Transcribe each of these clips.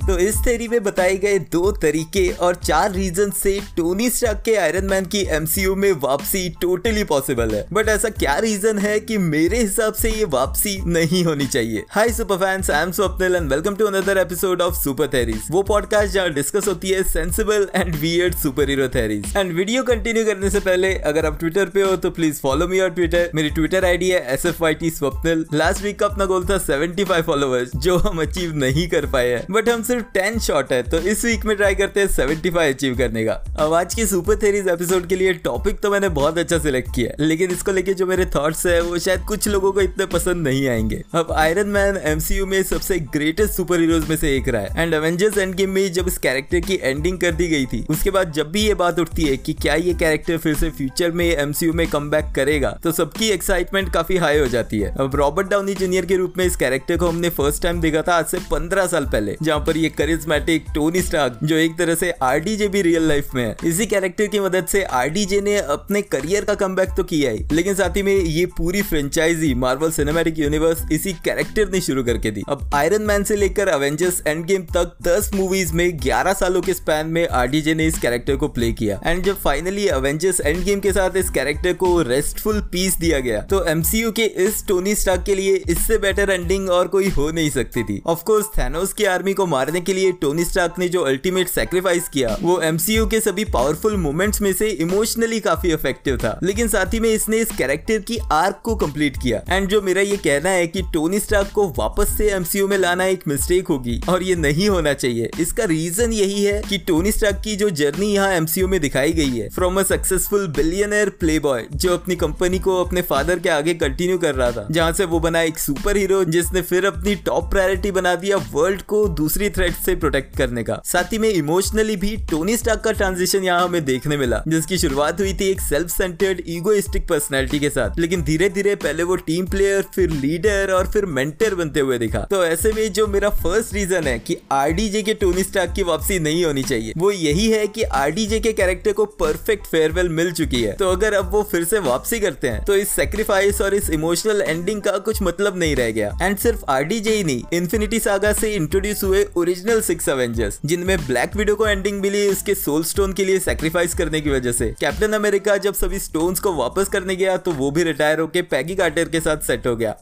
तो इस थेरी में बताए गए दो तरीके और चार रीजन से टोनी स्टार्क के आयरन मैन की एमसीयू में वापसी टोटली पॉसिबल है। बट ऐसा क्या रीजन है कि मेरे हिसाब से ये वापसी नहीं होनी चाहिए? Hi super fans I am Swapnil and welcome to another episode of super theories वो पॉडकास्ट जहाँ डिस्कस होती है sensible and weird super hero theories and video continue करने से पहले, अगर आप ट्विटर पे हो तो प्लीज़ फॉलो मी और ट्विटर मेरी ट्विटर आईडी है S F Y T Swapnil. Last week का अपना गोल था 75 फॉलोअर्स जो हम अचीव नहीं कर पाए हैं। बट हम सिर्फ़ 10 शॉट है तो इस वीक में ट्राई करते हैं 75 अचीव करने का। अब आज की सुपर थेरीज एपिसोड के लिए टॉपिक तो मैंने बहुत अच्छा सिलेक्ट किया लेकिन इसको लेके जो मेरे थॉट्स है, वो शायद कुछ लोगों को इतने पसंद नहीं आएँगे। अब आयरन मैन एमसीयू में सबसे ग्रेटेस्ट सुपर हीरोज में से एक रहा है एंड एवेंजर्स एंड गेम में जब इस कैरेक्टर की एंडिंग कर दी गई थी, उसके बाद जब भी ये बात उठती है कि क्या ये कैरेक्टर फिर से फ्यूचर में एमसीयू में कम करेगा तो सबकी एक्साइटमेंट काफ़ी हाई हो जाती है। अब रॉबर्ट डाउनी जूनियर के रूप में इस कैरेक्टर को हमने फ़र्स्ट टाइम देखा था आज से पंद्रह साल पहले, जहाँ पर ये करिज्मेटिक टोनी स्टार्क जो एक तरह से आरडीजे भी रियल लाइफ में है। इसी कैरेक्टर की मदद से आरडीजे ने अपने करियर का कम तो किया ही, लेकिन साथ ही में ये पूरी फ्रेंचाइजी मार्वल सिनेमेटिक यूनिवर्स इसी कैरेक्टर ने शुरू करके दी। अब आयरन मैन से लेकर अवेंजर्स एंड गेम तक दस मूवीज़ में ग्यारह सालों के स्पैन में आरडीजे ने इस कैरेक्टर को प्ले किया। एंड जब फाइनली अवेंजर्स एंड गेम के साथ इस कैरेक्टर को रेस्टफुल पीस दिया गया तो एमसीयू के इस टोनी स्टार्क के लिए इससे बेटर एंडिंग और कोई हो नहीं सकती थी। ऑफ़ कोर्स थैनोस की आर्मी को मारने के लिए टोनी स्टार्क ने जो अल्टीमेट सेक्रीफाइस किया, वो एमसीयू के सभी पावरफुल मोमेंट्स में से इमोशनली काफ़ी इफ़ेक्टिव था। लेकिन साथ ही में इसने इस कैरेक्टर की आर्क को कंप्लीट किया। एंड जो मेरा ये कहना है कि टोनी स्टार्क को वापस से एमसीयू में लाना एक मिस्टेक होगी, और ये नहीं होना चाहिए। इसका रीजन यही है कि टोनी स्टार्क की जो जर्नी यहाँ एमसीयू में दिखाई गई है from a successful billionaire play जो अपनी कंपनी को अपने फादर के आगे कंटिन्यू कर रहा था, जहाँ से वो बना एक सुपर हीरो जिसने फिर अपनी टॉप प्रायोरिटी बना दिया वर्ल्ड को दूसरी थ्रेट से प्रोटेक्ट करने का। साथ ही में इमोशनली भी टोनी स्टार्क का ट्रांजिशन यहाँ हमें देखने मिला, जिसकी शुरुआत हुई थी एक सेल्फ सेंटर्ड ईगोइस्टिक पर्सनैलिटी के साथ। लेकिन धीरे धीरे पहले वो टीम प्लेयर फिर लीडर और फिर मेंटर बनते हुए दिखा। तो ऐसे में जो मेरा फ़र्स्ट रीजन है कि आरडीजे के टोनी स्टार्क की वापसी नहीं होनी चाहिए, वो यही है कि आरडीजे के कैरेक्टर को परफेक्ट फेयरवेल मिल चुकी है। तो अगर अब वो फिर से वापसी करते हैं तो इस सेक्रीफाइस और इस इमोशनल एंडिंग का कुछ मतलब नहीं रह गया। एंड सिर्फ़ आरडीजे ही नहीं इन्फिनिटी सागा से इंट्रोड्यूस हुए ओरिजिनल सिक्स अवेंजर्स जिनमें ब्लैक विडो को एंडिंग मिली उसके सोल स्टोन के लिए सेक्रीफाइस करने की वजह से। कैप्टन अमेरिका जब सभी स्टोन्स को वापस करने गया तो वो भी रिटायर होके पैगी कार्टर के साथ सेट हो गया।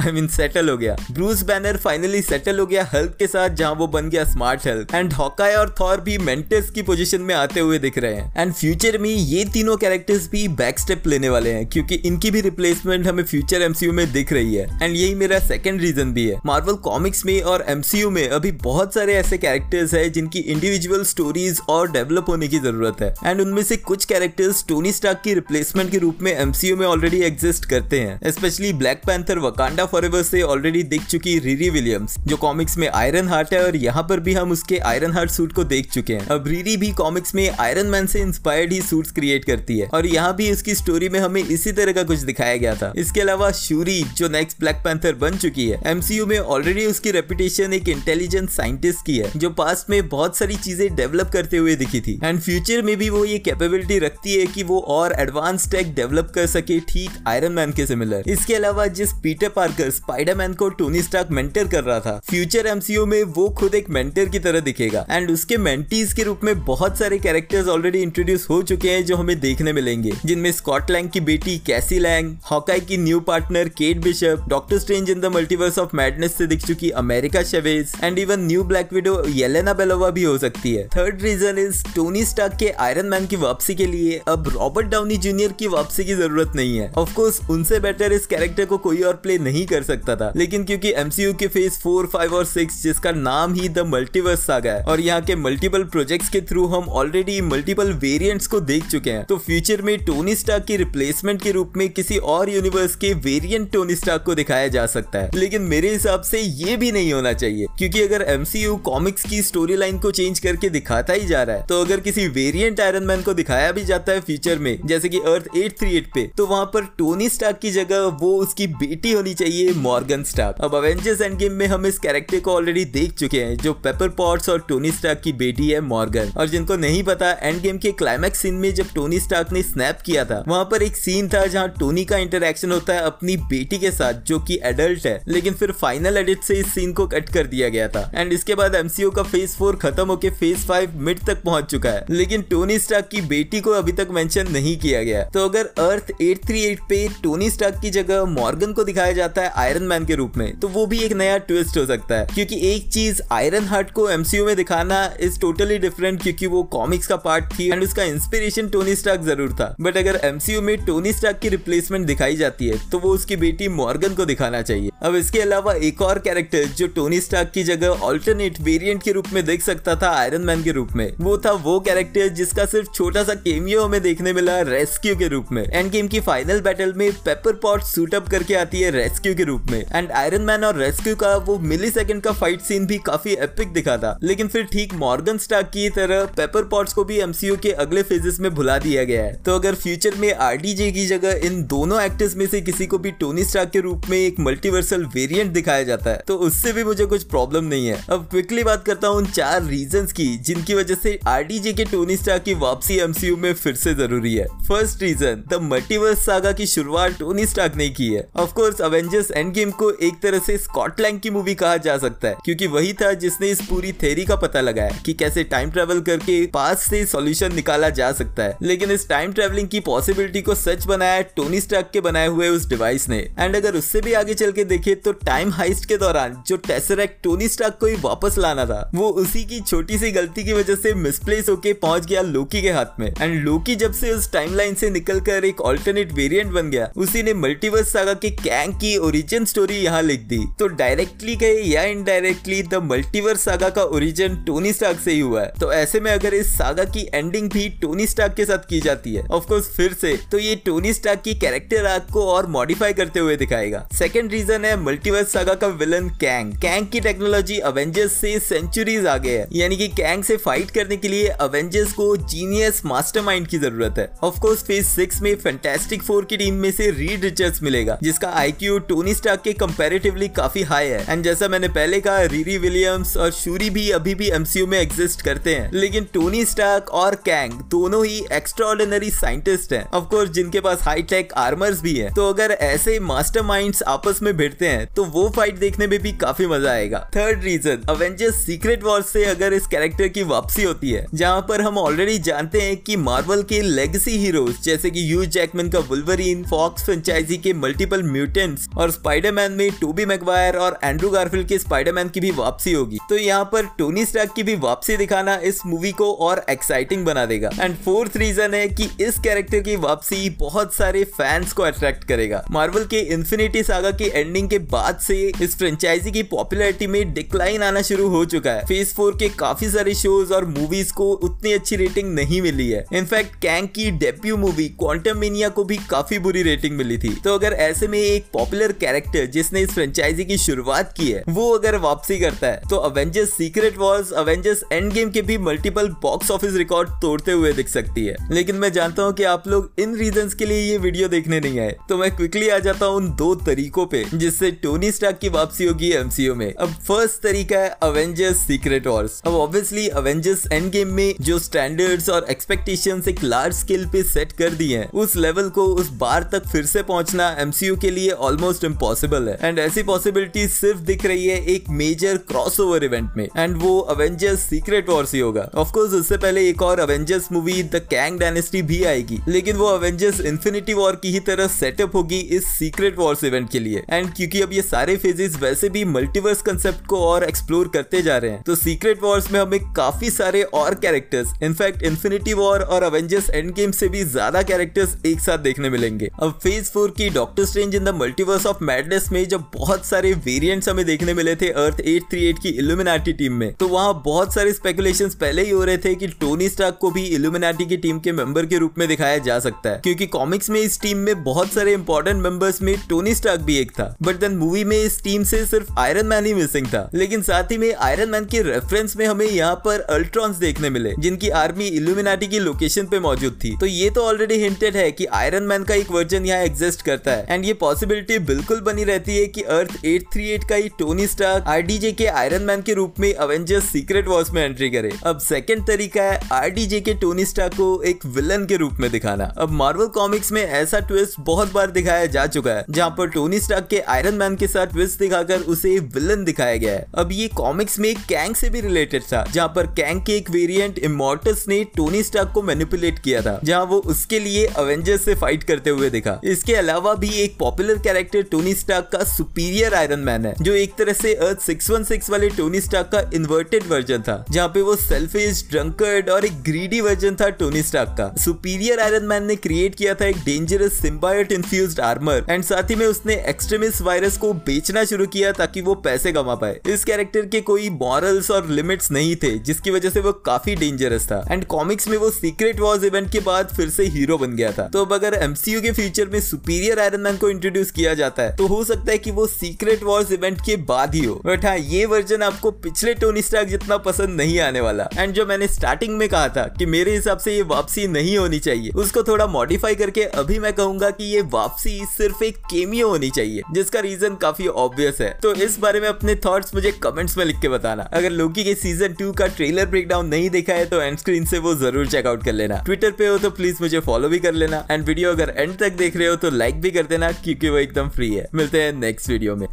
आई मीन सेटल हो गया। ब्रूस बैनर फाइनली सेटल हो गया हल्क के साथ, जहाँ वो बन गया स्मार्ट हेल्क एंड हॉकाई और थॉर भी मेंटर्स की पोजीशन में आते हुए दिख रहे हैं। एंड फ्यूचर में ये तीनों कैरेक्टर्स भी बैक स्टेप लेने वाले हैं, क्योंकि इनकी भी रिप्लेसमेंट हमें फ्यूचर एमसीयू में दिख रही है। एंड यही मेरा सेकंड रीजन भी है। मार्वल कॉमिक्स में और एमसीयू में अभी बहुत सारे ऐसे कैरेक्टर्स है जिनकी इंडिविजुअल स्टोरीज और डेवलप होने की ज़रूरत है। एंड उनमें से कुछ कैरेक्टर्स टोनी स्टार्क की रिप्लेसमेंट के रूप में एमसीयू में ऑलरेडी एग्जिस्ट करते हैं। Specially Black Panther Wakanda Forever से ऑलरेडी दिख चुकी रीरी विलियम्स जो कॉमिक्स में आयरन हार्ट है और यहाँ पर भी हम उसके आयरन हार्ट सूट को देख चुके हैं। अब रीरी भी कॉमिक्स में आयरन मैन से इंस्पायर्ड ही सूट क्रिएट करती है। और यहाँ भी उसकी स्टोरी में हमें इसी तरह का कुछ दिखाया गया था। इसके अलावा शूरी जो नेक्स्ट ब्लैक पैंथर बन चुकी है एमसीयू में ऑलरेडी उसकी रेपुटेशन एक इंटेलिजेंट साइंटिस्ट की है, जो पास में बहुत सारी चीज़ें डेवलप करते हुए दिखी थी। एंड फ्यूचर में भी वो ये कैपेबिलिटी रखती है कि वो और एडवांस टेक डेवलप कर सके ठीक आयरन मैन के सिमिलर इसके अलावा जिस पीटर पार्कर स्पाइडरमैन को टोनी स्टार्क मेंटर कर रहा था फ्यूचर एमसीयू में वो खुद एक मेंटर की तरह दिखेगा। एंड उसके मेंटीज के रूप में बहुत सारे कैरेक्टर्स ऑलरेडी इंट्रोड्यूस हो चुके हैं जो हमें देखने मिलेंगे। जिनमें स्कॉट लैंग की बेटी कैसी लैंग हॉकाई की new partner Kate Bishop Doctor Strange in the Multiverse of Madness से दिख चुकी America Chavez and even new Black Widow Yelena Belova भी हो सकती है। Third reason is Tony Stark के आयरन मैन की वापसी के लिए अब रॉबर्ट डाउनी जूनियर की वापसी की ज़रूरत नहीं है। ऑफ़ कोर्स उनसे बेटर इस कैरेक्टर को कोई और प्ले नहीं कर सकता था। लेकिन क्योंकि एमसीयू के फ़ेज़ फोर फाइव और सिक्स जिसका नाम ही द मल्टीवर्स सागा है, और यहाँ के मल्टीपल प्रोजेक्ट्स के थ्रू हम ऑलरेडी मल्टीपल वेरिएंट्स को देख चुके हैं। तो फ्यूचर में टोनी स्टार्क की रिप्लेसमेंट के रूप में किसी और यूनिवर्स के वेरिएंट टोनी स्टार्क को दिखाया जा सकता है। लेकिन मेरे हिसाब से ये भी नहीं होना चाहिए, क्योंकि अगर एमसीयू कॉमिक्स की स्टोरी लाइन को चेंज करके दिखाता ही जा रहा है। तो अगर किसी वेरिएंट आयरन मैन को दिखाया भी जाता है फ्यूचर में, जैसे कि अर्थ 838 पे तो वहाँ पर टोनी स्टार्क की जगह वो उसकी बेटी होनी चाहिए मॉर्गन स्टार्क अब अवेंजर्स एंड गेम में हम इस कैरेक्टर को ऑलरेडी देख चुके हैं, जो पेपर पॉट्स और टोनी स्टार्क की बेटी है मॉर्गन और जिनको नहीं पता एंड गेम के क्लाइमैक्स सीन में जब टोनी स्टार्क ने स्नैप किया था, वहाँ पर एक सीन था जहाँ टोनी का इंटरेक्शन होता है अपनी बेटी के साथ, जो कि एडल्ट है। लेकिन फिर फाइनल एडिट से इस सीन को कट कर दिया गया था। एंड इसके बाद एमसीओ का फ़ेज़ फोर खत्म होकर फ़ेज़ फाइव मिड तक पहुँच चुका है। लेकिन टोनी स्टार्क की बेटी को अभी तक मेंशन नहीं किया गया तो अगर अर्थ 838 पे टोनी स्टार्क की जगह मॉर्गन को दिखाया जाता है आयरन मैन के रूप में तो वो भी एक नया ट्विस्ट हो सकता है। क्योंकि एक चीज़ आयरन हार्ट को एमसीयू में दिखाना इज़ टोटली डिफरेंट क्योंकि वो कॉमिक्स का पार्ट थी एंड उसका इंस्पिरेशन टोनी स्टार्क ज़रूर था। बट अगर एमसीयू में टोनी स्टार्क की रिप्लेसमेंट दिखाई जाती है तो वो उसकी बेटी मॉर्गन को दिखाना चाहिए। अब इसके अलावा एक और कैरेक्टर जो टोनी स्टार्क की जगह ऑल्टरनेट वेरिएंट के रूप में देख सकता था आयरन मैन के रूप में। वो था वो कैरेक्टर जिसका सिर्फ़ छोटा सा केमियो हमें देखने मिला रेस्क्यू के रूप में। एंड गेम की फाइनल बैटल में पेपर पॉट सूट अप करके आती है रेस्क्यू के रूप में। एंड आयरन मैन और रेस्क्यू का वो मिली सेकेंड का फाइट सीन भी काफ़ी एपिक दिखा था। लेकिन फिर ठीक मॉर्गन स्टार्क की तरह पेपर पॉट्स को भी एमसीयू के अगले फेजेस में भुला दिया गया है। तो अगर फ्यूचर में आरडीजे की जगह इन दोनों एक्टर्स में से किसी को भी टोनी स्टार्क के रूप में एक मल्टीवर्सल वेरिएंट दिखाया जाता है तो उससे भी मुझे कुछ प्रॉब्लम नहीं है। अब क्विकली बात करता हूँ उन चार रीजन की, जिनकी वजह से आरडीजे के टोनी स्टार्क की वापसी एमसीयू में फिर से ज़रूरी है। First reason the multiverse saga की शुरुआत टोनी स्टार्क ने की है। Of course Avengers Endgame को एक तरह से स्कॉटलैंड की मूवी कहा जा सकता है, क्योंकि वही था जिसने इस पूरी थेरी का पता लगाया कि कैसे टाइम ट्रेवल करके पास से सॉल्यूशन निकाला जा सकता है। लेकिन इस टाइम ट्रेवलिंग की पॉसिबिलिटी को सच बनाया टोनी स्टार्क के बनाए हुए उस डिवाइस ने। एंड अगर उससे भी आगे चल के देखे तो टाइम हाइस्ट के दौरान जो टेसरेक्ट टोनी स्टार्क को ही वापस लाना था। वो उसी की छोटी सी गलती की वजह से मिसप्लेस होके पहुँच गया लोकी के हाथ में। एंड लोकी जब से उस टाइमलाइन से निकलकर एक ऑल्टरनेट वेरिएंट बन गया, उसी ने मल्टीवर्स सागा के कैंग की ओरिजिन स्टोरी यहाँ लिख दी। तो डायरेक्टली कहे या इनडायरेक्टली द मल्टीवर्स सागा का ओरिजिन टोनी स्टार्क से ही हुआ है। तो ऐसे में अगर इस सागा की एंडिंग भी टोनी स्टार्क के साथ की जाती है ऑफकोर्स फिर से तो ये टोनी स्टार्क की कैरेक्टर आर्क को और मॉडिफाई करते हुए दिखाएगा। सेकेंड रीजन है मल्टीवर्स सागा का विलन कैंग कैंग की टेक्नोलॉजी अवेंजर्स से सेंचुरीज आगे है। यानी कि कैंग से फाइट करने के लिए अवेंजर्स को जीनियस मास्टरमाइंड की ज़रूरत है। ऑफकोर्स फ़ेज़ सिक्स में फैंटेस्टिक फोर की टीम में से रीड रिचर्ड्स मिलेगा, जिसका आईक्यू टोनी स्टार्क के कंपैरेटिवली काफ़ी हाई है। एंड जैसा मैंने पहले कहा रीरी विलियम्स और शूरी भी अभी भी एमसीयू में एग्जिस्ट करते हैं। लेकिन टोनी स्टार्क और कैंग दोनों ही एक्स्ट्रा साइंटिस्ट हैं। ऑफ़ कोर्स जिनके पास हाई टेक आर्मर्स भी है। तो अगर ऐसे मास्टरमाइंड्स आपस में भिड़ते हैं तो वो फाइट देखने में भी काफ़ी मज़ा आएगा। Third reason Avengers secret war से अगर इस कैरेक्टर की वापसी होती है, जहाँ पर हम ऑलरेडी जानते हैं कि मार्वल के लेगेसी हीरोज जैसे कि यूज़ जैकमैन का वुल्वरीन फॉक्स फ्रेंचाइजी के मल्टीपल म्यूटेंट्स और स्पाइडरमैन में टोबी मैगवायर और एंड्रू गारफिल के स्पाइडरमैन की भी वापसी होगी। तो यहाँ पर टोनी स्टार्क की भी वापसी दिखाना इस मूवी को और एक्साइटिंग बना देगा। एंड फोर्थ रीजन है कि इस कैरेक्टर की वापसी बहुत सारे फैंस को अट्रैक्ट करेगा। मार्वल के इन्फिनिटी सागा की एंडिंग के बाद से इस फ्रेंचाइजी की पॉपुलरिटी में डिक्लाइन आना शुरू हो चुका है। फ़ेज़ फोर के काफ़ी सारे शोज़ और मूवीज़ को उतनी अच्छी रेटिंग नहीं मिली है। इनफैक्ट कैंग की डेब्यू मूवी क्वांटम मीनिया को भी काफ़ी बुरी रेटिंग मिली थी। तो अगर ऐसे में एक पॉपुलर कैरेक्टर जिसने इस फ्रेंचाइजी की शुरुआत की है, वो अगर वापसी करता है तो Avengers secret wars Avengers Endgame के भी मल्टीपल बॉक्स ऑफ़िस रिकॉर्ड तोड़ते हुए दिख सकती है। लेकिन मैं जानता हूँ कि आप लोग इन रीजन के लिए ये वीडियो देखने नहीं आए। तो मैं क्विकली आ जाता हूँ उन दो तरीकों पे, जिससे टोनी स्टार्क की वापसी होगी एमसीयू में। अब फ़र्स्ट तरीका है अवेंजर्स सीक्रेट वॉर्स अब ऑब्वियसली अवेंजर्स एंड गेम में जो स्टैंडर्ड्स और एक्सपेक्टेशन एक लार्ज स्केल पे सेट कर दी है, उस लेवल को उस बार तक फिर से पहुँचना एमसीयू के लिए ऑलमोस्ट इम्पॉसिबल है। एंड ऐसी पॉसिबिलिटी सिर्फ़ दिख रही है एक मेजर क्रॉसओवर इवेंट में। एंड वो अवेंजर्स सीक्रेट वॉर्स ही होगा। ऑफकोर्स उससे पहले एक और Avengers movie the Kang dynasty भी आएगी। लेकिन वो अवेंजर्स इन्फिनिटी वॉर की ही तरह सेटअप होगी इस सीक्रेट वॉर्स इवेंट के लिए। एंड क्योंकि अब ये सारे फेजेस वैसे भी मल्टीवर्स कंसेप्ट को और एक्सप्लोर करते जा रहे हैं। तो सीक्रेट वॉर्स में हमें काफ़ी सारे और characters in fact infinity war और अवेंजर्स एंड गेम से भी ज़्यादा कैरेक्टर्स एक साथ देखने मिलेंगे। अब फ़ेज़ फोर की Doctor Strange in the multiverse of madness में जब बहुत सारे वेरिएंट्स हमें देखने मिले थे अर्थ 838 की इल्यूमिनाटी टीम में तो वहाँ बहुत सारे स्पेकुलेशंस पहले ही हो रहे थे कि टोनी स्टार्क को भी इल्यूमिनाटी की टीम के मेंबर के रूप में दिखाया जा सकता है। क्योंकि कॉमिक्स में इस टीम में बहुत सारे इंपॉर्टेंट मेंबर्स में टोनी स्टार्क भी एक था। बट देन मूवी में इस टीम से सिर्फ़ आयरन मैन ही मिसिंग था। लेकिन साथ ही में आयरन मैन के रेफरेंस में हमें यहाँ पर अल्ट्रॉन्स देखने मिले, जिनकी आर्मी इल्यूमिनाटी की लोकेशन पे मौजूद थी। तो ये तो ऑलरेडी हिंटेड है कि आयरन मैन का एक वर्जन यहाँ एग्जिस्ट करता है। एंड ये पॉसिबिलिटी बिल्कुल बनी रहती है कि अर्थ 838 का ही टोनी स्टार्क आरडीजे के आयरन मैन के रूप में अवेंजर्स सीक्रेट वॉर्स में एंट्री करे। अब सेकंड तरीका है आरडीजे के टोनी स्टार्क को एक विलन के रूप में दिखाना। अब मार्वल कॉमिक्स में ऐसा ट्विस्ट बहुत बार दिखाया जा चुका है, जहाँ पर टोनी स्टार्क के आयरन मैन के साथ ट्विस्ट दिखाकर उसे विलन दिखाया गया है। अब ये कॉमिक्स में कैंग से भी रिलेटेड था, जहाँ पर कैंग के एक वेरिएंट इमोर्टस ने टोनी स्टार्क को मैनिपुलेट किया था, जहाँ वो उसके लिए अवेंजर्स से फाइट करते हुए दिखा। इसके अलावा भी एक पॉपुलर कैरेक्टर टोनी स्टार्क का सुपीरियर आयरन मैन है, जो एक तरह से अर्थ 616 वाले टोनी स्टार्क का इन्वर्टेड वर्जन था, जहाँ पे वो सेल्फिश ड्रंकर्ड और एक ग्रीडी वर्जन था टोनी स्टार्क का। सुपीरियर आयरन मैन ने क्रिएट किया था एक dangerous symbiote infuse armour and साथ ही में उसने एक्सट्रीमिस्ट वायरस को बेचना शुरू किया ताकि वो पैसे कमा पाए। इस कैरेक्टर के कोई मॉरल्स और लिमिट्स नहीं थे, जिसकी वजह से वो काफ़ी डेंजरस था। एंड कॉमिक्स में वो सीक्रेट वॉर्स इवेंट के बाद फिर से हीरो बन गया था। तो अब अगर एमसीयू के फ्यूचर में सुपीरियर आयरन मैन को इंट्रोड्यूस किया जाता है तो हो सकता है कि वो सीक्रेट वॉर्स इवेंट के बाद ही हो। बट हाँ ये वर्जन आपको पिछले टोनी स्टार्क जितना पसंद नहीं आने वाला। एंड जो मैंने स्टार्टिंग में कहा था कि मेरे हिसाब से ये वापसी नहीं होनी चाहिए, उसको थोड़ा मॉडिफाई करके अभी मैं कहूँगा कि ये वापसी सिर्फ़ एक केमियो होनी चाहिए, जिसका रीजन काफ़ी ऑब्वियस है। तो इस बारे में अपने थॉट्स मुझे में लिख के बताना। अगर लोकी के सीज़न टू का ट्रेलर ब्रेकडाउन नहीं देखा है तो एंड स्क्रीन से वो ज़रूर चेकआउट कर लेना। ट्विटर पे हो तो प्लीज़ मुझे फॉलो भी कर लेना। एंड वीडियो अगर एंड तक देख रहे हो तो लाइक भी कर देना, क्योंकि वो एकदम फ्री है। मिलते हैं नेक्स्ट वीडियो में।